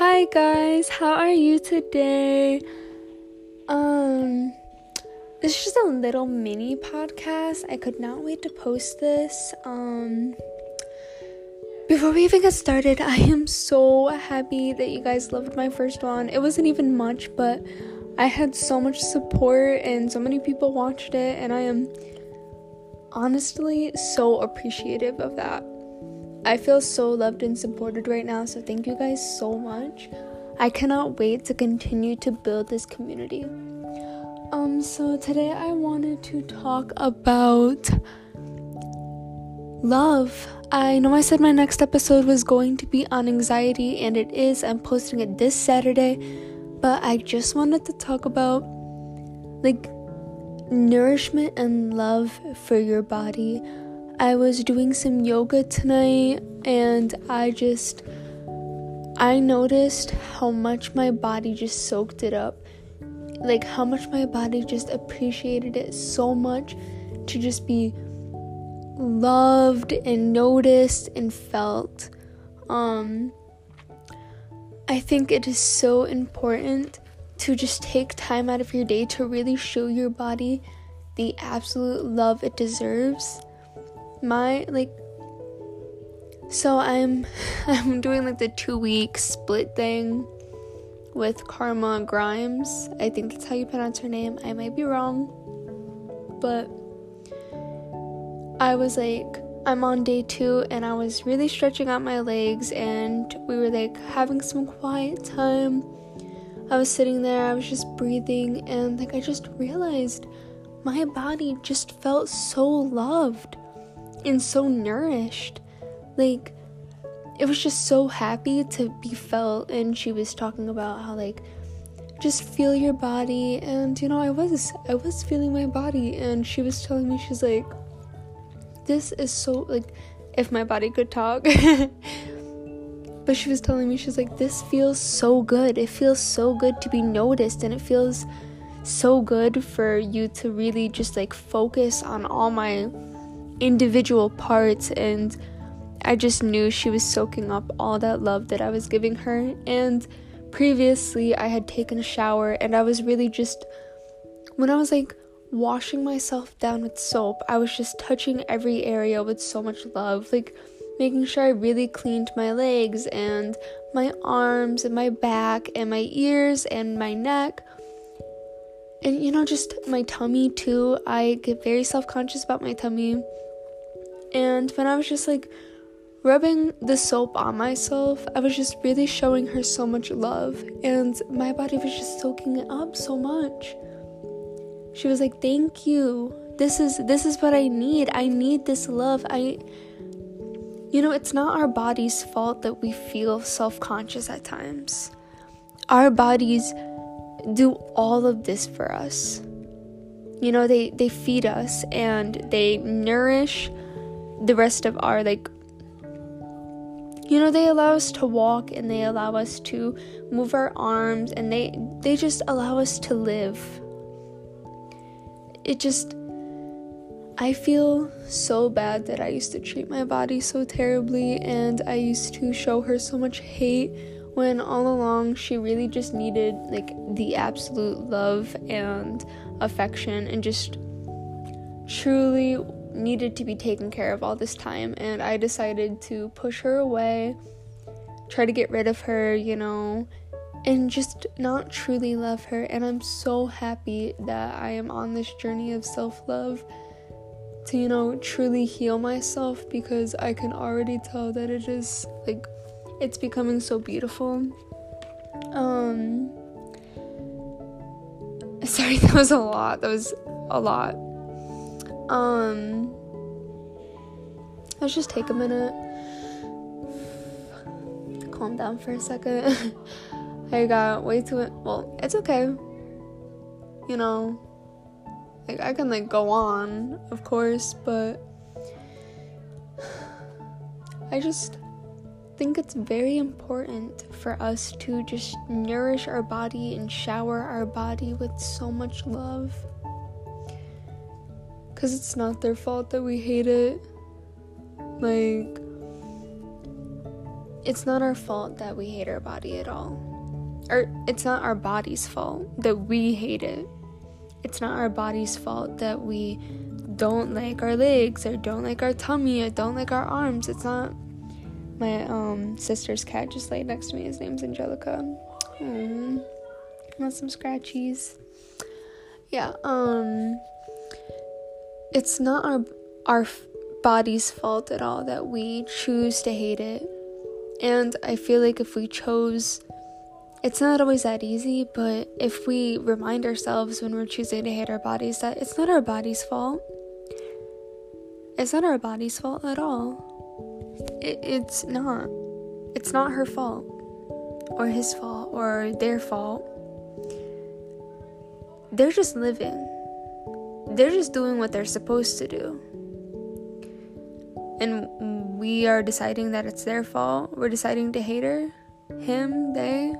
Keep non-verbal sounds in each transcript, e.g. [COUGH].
Hi guys, how are you today? Um this is just a little mini podcast. I could not wait to post this. Um before we even get started, [LAUGHS] I am so happy that you guys loved my first one. It wasn't even much, but I had so much support and so many people watched it and I am honestly so appreciative of that. I feel so loved and supported right now, so thank you guys so much. I cannot wait to continue to build this community. Um, so today I wanted to talk about love. I know I said my next episode was going to be on anxiety, and it is. I'm posting it this Saturday, but I just wanted to talk about like nourishment and love for your body. I was doing some yoga tonight and I just I noticed how much my body just soaked it up. Like how much my body just appreciated it so much to just be loved and noticed and felt. Um I think it is so important to just take time out of your day to really show your body the absolute love it deserves my like so I'm [LAUGHS] I'm doing like the two week split thing with Karma Grimes. I think that's how you pronounce her name. I might be wrong. But I was like I'm on day 2 and I was really stretching out my legs and we were like having some quiet time. I was sitting there, I was just breathing and like I just realized my body just felt so loved and so nourished. Like, it was just so happy to be felt. And she was talking about how, like, just feel your body. And, you know, I was, I was feeling my body. And she was telling me, she's like, this is so, like, if my body could talk. [LAUGHS] but she was telling me, she's like, this feels so good. It feels so good to be noticed. And it feels so good for you to really just, like, focus on all my individual parts and I just knew she was soaking up all that love that I was giving her and previously I had taken a shower and I was really just when I was like washing myself down with soap, I was just touching every area with so much love, like making sure I really cleaned my legs and my arms and my back and my ears and my neck. And you know, just my tummy too. I get very self conscious about my tummy. And when I was just like rubbing the soap on myself, I was just really showing her so much love, and my body was just soaking it up so much. She was like, "Thank you. This is this is what I need. I need this love. I You know, it's not our body's fault that we feel self-conscious at times. Our bodies do all of this for us. You know, they they feed us and they nourish the rest of our like you know they allow us to walk and they allow us to move our arms and they they just allow us to live. It just I feel so bad that I used to treat my body so terribly and I used to show her so much hate when all along she really just needed like the absolute love and affection and just truly needed to be taken care of all this time, and I decided to push her away, try to get rid of her, you know, and just not truly love her. And I'm so happy that I am on this journey of self love to, you know, truly heal myself because I can already tell that it is like it's becoming so beautiful. Um, sorry, [LAUGHS] that was a lot. That was a lot. Um, let's just take a minute. Calm down for a second. [LAUGHS] I got way too. Well, it's okay. You know, like I can like go on, of course, but [SIGHS] I just think it's very important for us to just nourish our body and shower our body with so much love because it's not their fault that we hate it. Like, it's not our fault that we hate our body at all. Or it's not our body's fault that we hate it. It's not our body's fault that we don't like our legs or don't like our tummy or don't like our arms. It's not my um sister's cat just laid next to me. His name's Angelica. Mm. Want some scratchies? Yeah, um it's not our our body's fault at all that we choose to hate it. And I feel like if we chose it's not always that easy, but if we remind ourselves when we're choosing to hate our bodies that it's not our body's fault, it's not our body's fault at all. It, it's not. It's not her fault, or his fault, or their fault. They're just living, they're just doing what they're supposed to do. And we are deciding that it's their fault. We're deciding to hate her, him, they.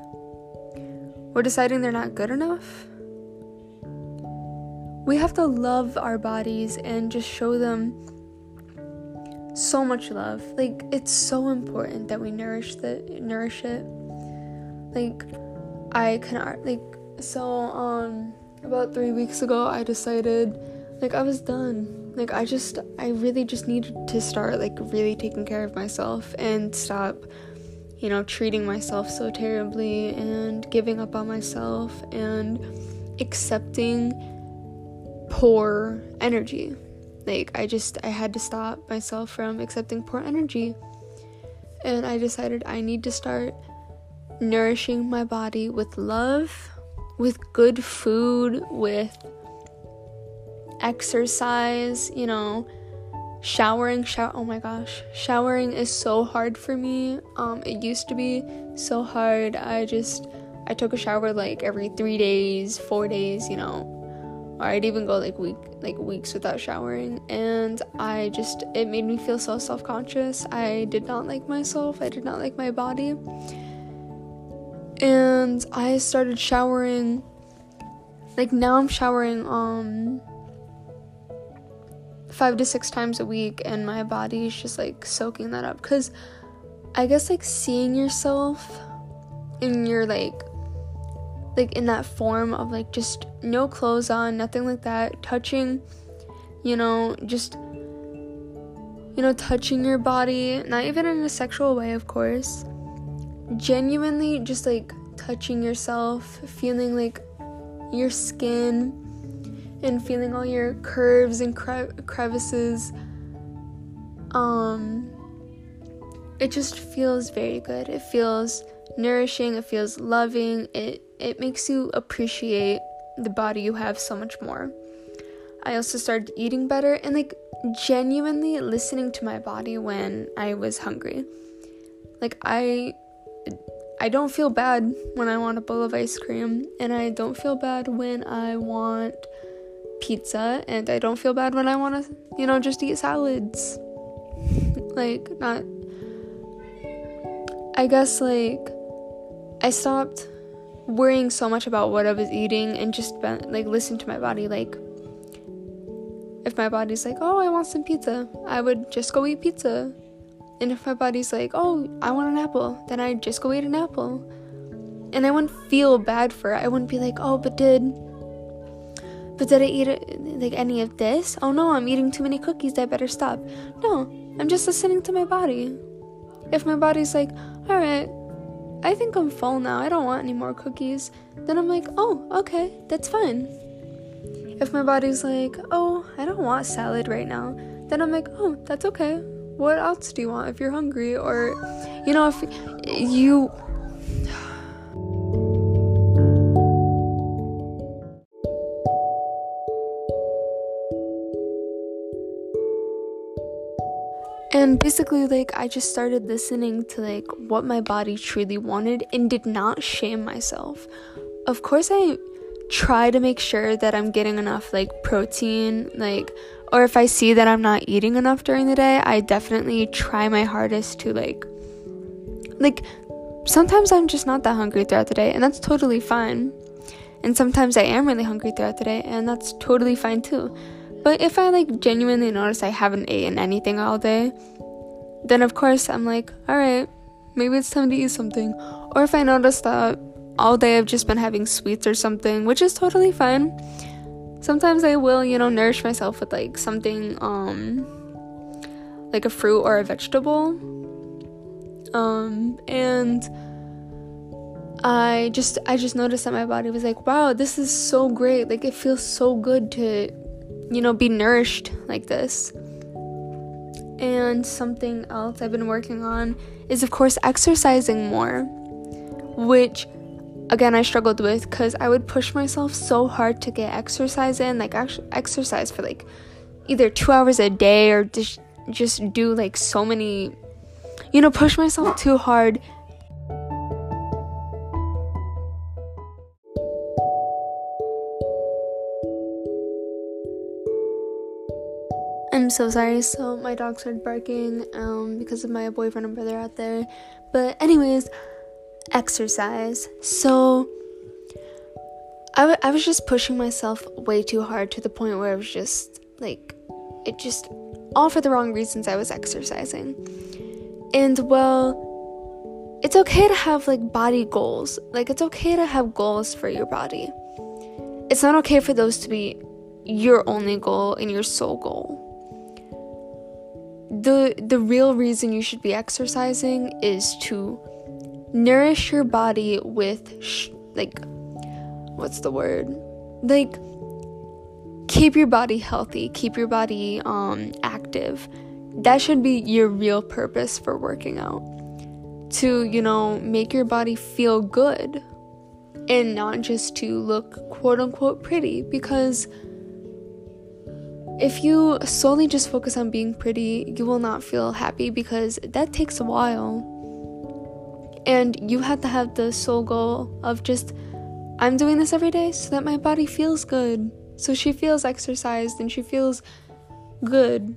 We're deciding they're not good enough. We have to love our bodies and just show them so much love. Like it's so important that we nourish the nourish it. Like I can like so um about 3 weeks ago I decided like I was done. Like I just I really just needed to start like really taking care of myself and stop you know, treating myself so terribly and giving up on myself and accepting poor energy. Like, I just, I had to stop myself from accepting poor energy. And I decided I need to start nourishing my body with love, with good food, with exercise, you know, showering shower oh my gosh. Showering is so hard for me. Um it used to be so hard. I just i took a shower like every three days four days you know. Or i'd even go like week like weeks without showering. And i just it made me feel so self-conscious. I did not like myself. I did not like my body and i started showering like now i'm showering um five to six times a week and my body is just like soaking that up. Because i guess like seeing yourself in your like like in that form of like just no clothes on nothing like that touching you know just you know touching your body not even in a sexual way of course genuinely just like touching yourself feeling like your skin and feeling all your curves and cre- crevices. Um, it just feels very good. It feels nourishing. It feels loving. It it makes you appreciate the body you have so much more. I also started eating better and like genuinely listening to my body when I was hungry. Like I I don't feel bad when I want a bowl of ice cream and I don't feel bad when I want pizza and I don't feel bad when I want to, you know, just eat salads. [LAUGHS] like, not. I guess, like, I stopped worrying so much about what I was eating and just, like, listen to my body. Like, if my body's like, oh, I want some pizza, I would just go eat pizza. And if my body's like, oh, I want an apple, then I'd just go eat an apple. And I wouldn't feel bad for it. I wouldn't be like, oh, but did but did I eat like any of this? Oh no, I'm eating too many cookies. I better stop. No, I'm just listening to my body. If my body's like, all right, I think I'm full now. I don't want any more cookies. Then I'm like, oh, okay, that's fine. If my body's like, oh, I don't want salad right now, then I'm like, oh, that's okay. What else do you want if you're hungry? Or, you know, if you And basically, like, I just started listening to, like, what my body truly wanted and did not shame myself. Of course, I try to make sure that I'm getting enough, like, protein, like, or if I see that I'm not eating enough during the day, I definitely try my hardest to, like, like, sometimes I'm just not that hungry throughout the day, and that's totally fine. And sometimes I am really hungry throughout the day, and that's totally fine too. But if I like genuinely notice I haven't eaten anything all day, then of course I'm like, all right, maybe it's time to eat something. Or if I notice that all day I've just been having sweets or something, which is totally fine. Sometimes I will, you know, nourish myself with like something um like a fruit or a vegetable. Um and I just I just noticed that my body was like, "Wow, this is so great. Like it feels so good to you know, be nourished like this." And something else I've been working on is of course exercising more, which again I struggled with cuz I would push myself so hard to get exercise in, like actually exercise for like either 2 hours a day or just just do like so many you know, push myself too hard I'm so sorry. So my dog started barking um, because of my boyfriend and brother out there. But anyways, exercise. So I, w- I was just pushing myself way too hard to the point where I was just like, it just all for the wrong reasons. I was exercising, and well, it's okay to have like body goals. Like it's okay to have goals for your body. It's not okay for those to be your only goal and your sole goal the the real reason you should be exercising is to nourish your body with sh- like what's the word? Like keep your body healthy keep your body um active. That should be your real purpose for working out. To you know make your body feel good and not just to look quote unquote pretty. Because if you solely just focus on being pretty, you will not feel happy because that takes a while. And you have to have the sole goal of just, I'm doing this every day so that my body feels good. So she feels exercised and she feels good,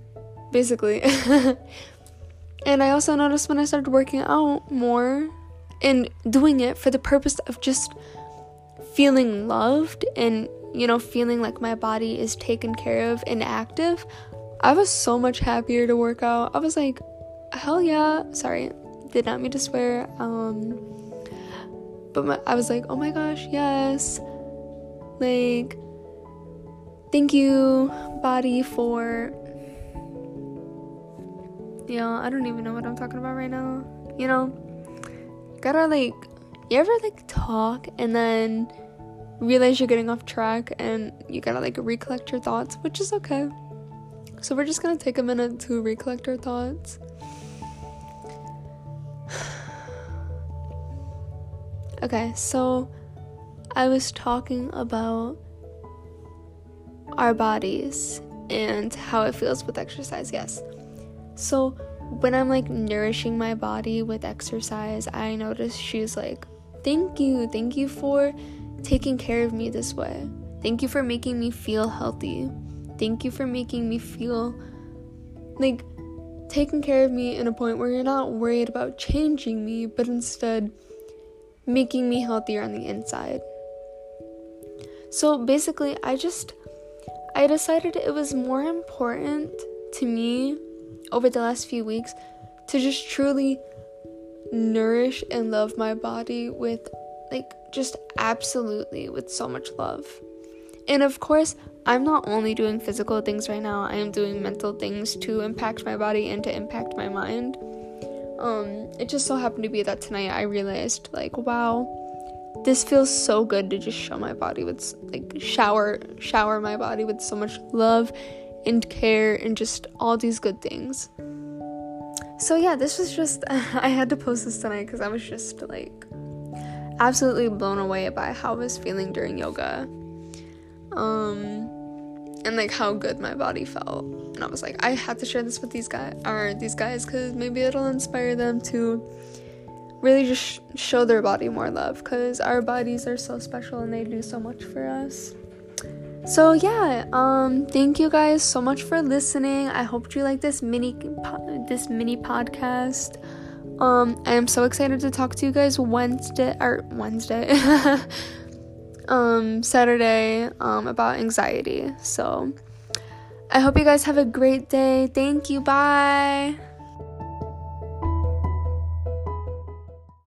basically. [LAUGHS] and I also noticed when I started working out more and doing it for the purpose of just feeling loved and you know, feeling like my body is taken care of and active, I was so much happier to work out. I was like, hell yeah. Sorry, did not mean to swear. Um, but my, I was like, oh my gosh, yes. Like, thank you, body, for. Know, I don't even know what I'm talking about right now. You know, gotta like, you ever like talk and then realize you're getting off track and you gotta like recollect your thoughts, which is okay. So we're just gonna take a minute to recollect our thoughts. Okay, so I was talking about our bodies and how it feels with exercise, yes. So when I'm like nourishing my body with exercise, I notice she's like, Thank you, thank you for taking care of me this way. Thank you for making me feel healthy. Thank you for making me feel like taking care of me in a point where you're not worried about changing me, but instead making me healthier on the inside. So basically, I just I decided it was more important to me over the last few weeks to just truly nourish and love my body with like just absolutely with so much love. And of course, I'm not only doing physical things right now, I am doing mental things to impact my body and to impact my mind. Um, it just so happened to be that tonight I realized, like, wow, this feels so good to just show my body with, like, shower, shower my body with so much love and care and just all these good things. So, yeah, this was just, [LAUGHS] I had to post this tonight because I was just, like, absolutely blown away by how I was feeling during yoga. Um and like how good my body felt. And I was like, I have to share this with these guys or these guys cuz maybe it'll inspire them to really just sh- show their body more love cuz our bodies are so special and they do so much for us. So yeah, um thank you guys so much for listening. I hope you like this mini po- this mini podcast. Um, I am so excited to talk to you guys Wednesday or Wednesday, [LAUGHS] um, Saturday, um, about anxiety. So, I hope you guys have a great day. Thank you. Bye.